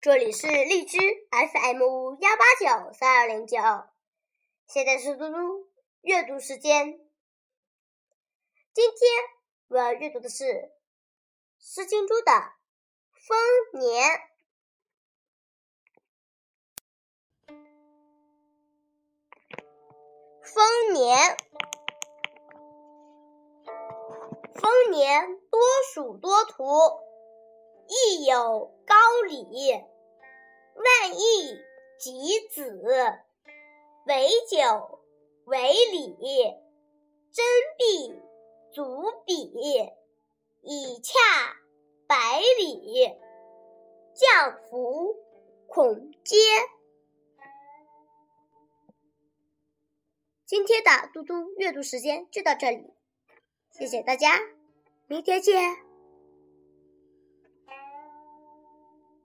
这里是荔枝 FM 幺八九三二零九，现在是嘟嘟阅读时间。今天我要阅读的是《诗经》中的《丰年》。丰年，丰年多属多图，亦有高礼。万亿及子，为酒为礼，真币足比，以洽百里。降服恐接。今天的嘟嘟阅读时间就到这里，谢谢大家，明天见。